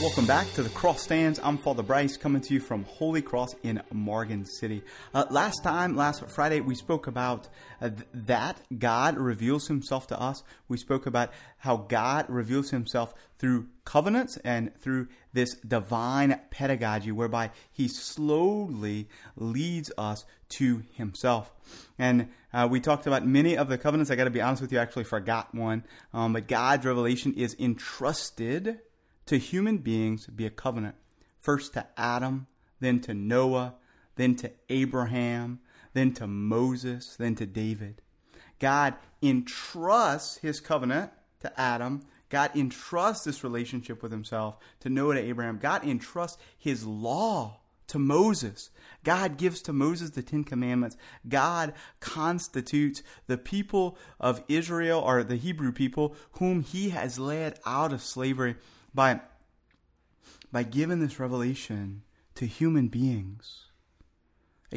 Welcome back to the Cross Stands. I'm Father Bryce coming to you from Holy Cross in Morgan City. Uh, last time, last Friday, we spoke about uh, th- that God reveals himself to us. We spoke about how God reveals himself through covenants and through this divine pedagogy whereby he slowly leads us to himself. And uh, we talked about many of the covenants. I got to be honest with you, I actually forgot one. Um, but God's revelation is entrusted to human beings be a covenant. First to Adam, then to Noah, then to Abraham, then to Moses, then to David. God entrusts his covenant to Adam. God entrusts this relationship with himself to Noah to Abraham. God entrusts his law to Moses. God gives to Moses the Ten Commandments. God constitutes the people of Israel or the Hebrew people whom he has led out of slavery by, by giving this revelation to human beings.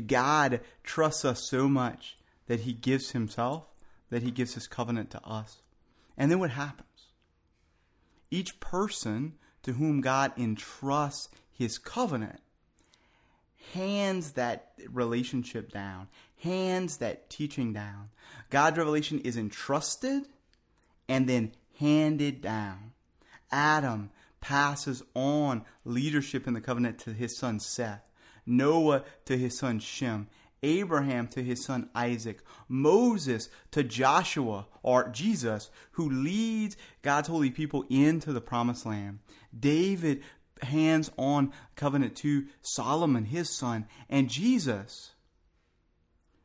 God trusts us so much that he gives himself, that he gives his covenant to us. And then what happens? Each person to whom God entrusts his covenant hands that relationship down, hands that teaching down. God's revelation is entrusted and then handed down. Adam passes on leadership in the covenant to his son Seth, Noah to his son Shem, Abraham to his son Isaac, Moses to Joshua or Jesus, who leads God's holy people into the promised land. David hands on covenant to Solomon, his son, and Jesus.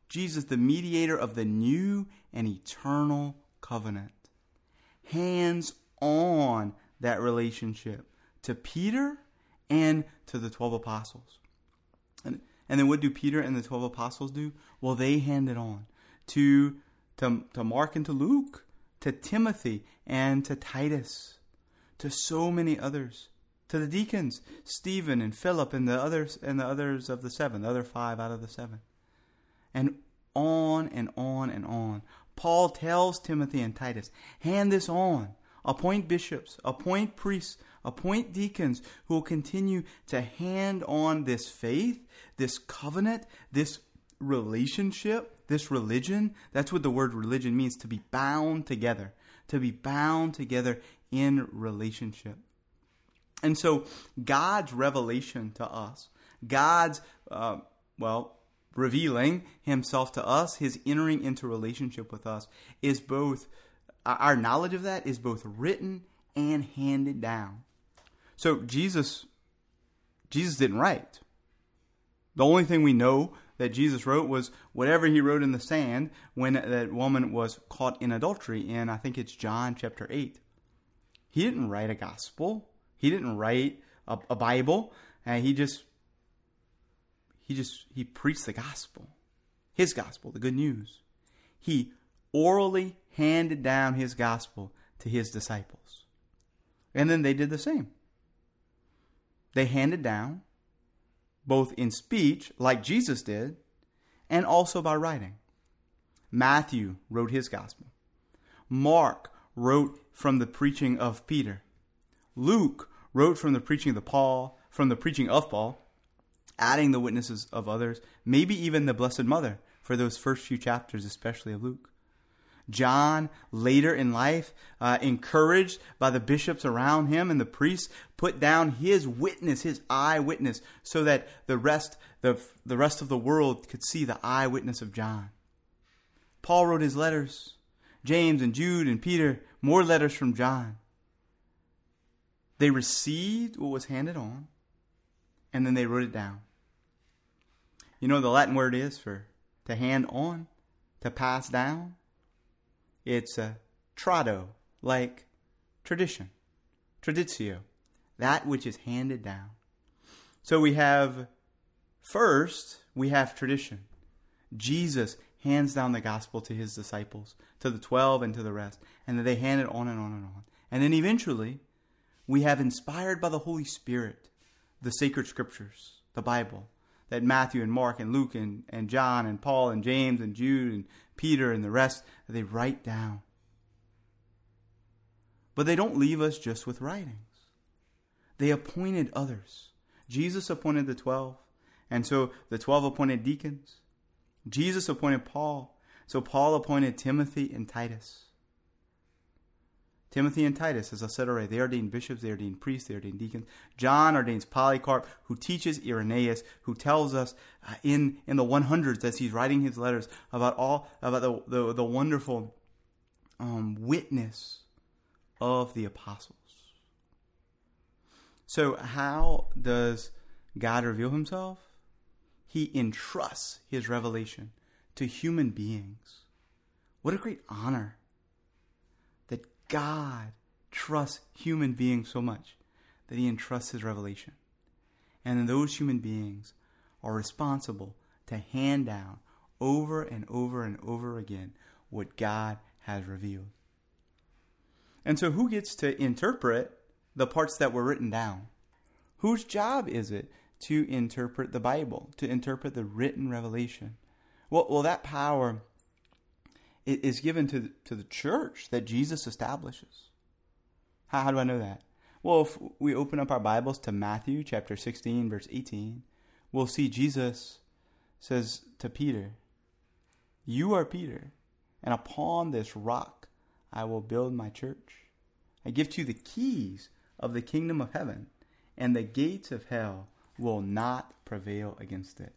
Jesus, the mediator of the new and eternal covenant, hands on that relationship to Peter and to the 12 apostles. And, and then what do Peter and the 12 apostles do? Well, they hand it on to, to, to Mark and to Luke, to Timothy and to Titus, to so many others, to the deacons, Stephen and Philip and the others and the others of the seven, the other five out of the seven. And on and on and on. Paul tells Timothy and Titus, hand this on appoint bishops, appoint priests, appoint deacons who will continue to hand on this faith, this covenant, this relationship, this religion. That's what the word religion means to be bound together, to be bound together in relationship. And so, God's revelation to us, God's, uh, well, revealing himself to us, his entering into relationship with us, is both our knowledge of that is both written and handed down. So Jesus Jesus didn't write. The only thing we know that Jesus wrote was whatever he wrote in the sand when that woman was caught in adultery in I think it's John chapter 8. He didn't write a gospel. He didn't write a, a Bible. And he just he just he preached the gospel. His gospel, the good news. He orally handed down his gospel to his disciples. And then they did the same. They handed down, both in speech, like Jesus did, and also by writing. Matthew wrote his gospel. Mark wrote from the preaching of Peter. Luke wrote from the preaching of Paul, from the preaching of Paul, adding the witnesses of others, maybe even the Blessed Mother for those first few chapters, especially of Luke. John, later in life, uh, encouraged by the bishops around him and the priests, put down his witness, his eyewitness, so that the rest, the, the rest of the world could see the eyewitness of John. Paul wrote his letters. James and Jude and Peter, more letters from John. They received what was handed on, and then they wrote it down. You know the Latin word is for to hand on, to pass down? It's a trado, like tradition, traditio, that which is handed down. So we have, first, we have tradition. Jesus hands down the gospel to his disciples, to the 12 and to the rest, and then they hand it on and on and on. And then eventually, we have inspired by the Holy Spirit the sacred scriptures, the Bible, that Matthew and Mark and Luke and, and John and Paul and James and Jude and Peter and the rest, they write down. But they don't leave us just with writings. They appointed others. Jesus appointed the 12. And so the 12 appointed deacons. Jesus appointed Paul. So Paul appointed Timothy and Titus. Timothy and Titus, as I said already, they ordained bishops, they ordained priests, they ordained deacons. John ordains Polycarp, who teaches Irenaeus, who tells us uh, in, in the 100s as he's writing his letters about all about the, the, the wonderful um, witness of the apostles. So, how does God reveal himself? He entrusts his revelation to human beings. What a great honor God trusts human beings so much that he entrusts his revelation. And those human beings are responsible to hand down over and over and over again what God has revealed. And so, who gets to interpret the parts that were written down? Whose job is it to interpret the Bible, to interpret the written revelation? Well, well that power is given to the, to the church that Jesus establishes. How, how do I know that? Well, if we open up our Bibles to Matthew chapter 16, verse 18, we'll see Jesus says to Peter, You are Peter, and upon this rock I will build my church. I give to you the keys of the kingdom of heaven, and the gates of hell will not prevail against it.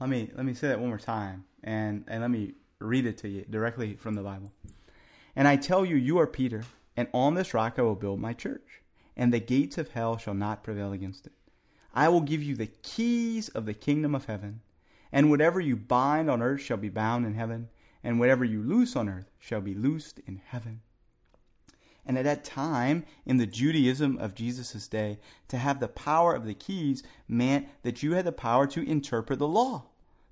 Let me let me say that one more time and, and let me read it to you directly from the Bible. And I tell you, you are Peter, and on this rock I will build my church, and the gates of hell shall not prevail against it. I will give you the keys of the kingdom of heaven, and whatever you bind on earth shall be bound in heaven, and whatever you loose on earth shall be loosed in heaven. And at that time, in the Judaism of Jesus' day, to have the power of the keys meant that you had the power to interpret the law,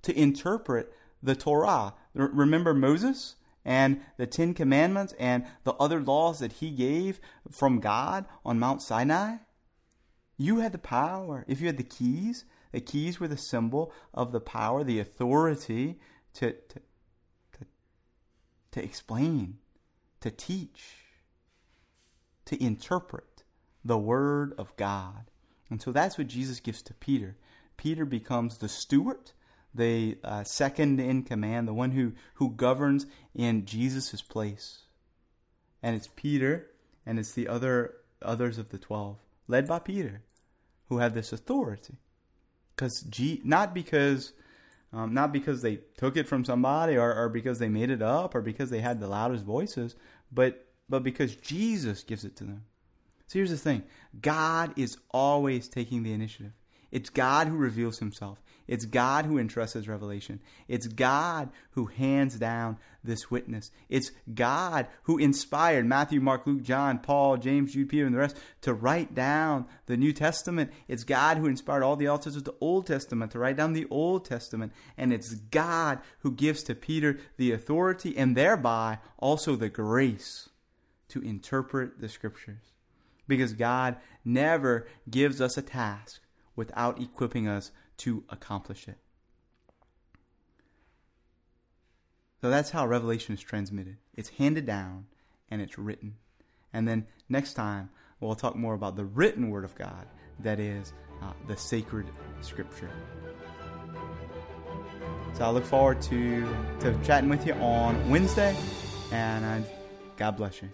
to interpret the Torah. Remember Moses and the Ten Commandments and the other laws that he gave from God on Mount Sinai? You had the power. If you had the keys, the keys were the symbol of the power, the authority to, to, to, to explain, to teach to interpret the Word of God. And so that's what Jesus gives to Peter. Peter becomes the steward, the uh, second in command, the one who, who governs in Jesus' place. And it's Peter and it's the other others of the twelve, led by Peter, who have this authority. Because G- not because um, not because they took it from somebody or, or because they made it up or because they had the loudest voices, but but because Jesus gives it to them. So here's the thing God is always taking the initiative. It's God who reveals himself. It's God who entrusts his revelation. It's God who hands down this witness. It's God who inspired Matthew, Mark, Luke, John, Paul, James, Jude, Peter, and the rest to write down the New Testament. It's God who inspired all the authors of the Old Testament to write down the Old Testament. And it's God who gives to Peter the authority and thereby also the grace to interpret the scriptures. Because God never gives us a task without equipping us to accomplish it. So that's how revelation is transmitted. It's handed down and it's written. And then next time, we'll talk more about the written word of God, that is, uh, the sacred scripture. So I look forward to, to chatting with you on Wednesday, and uh, God bless you.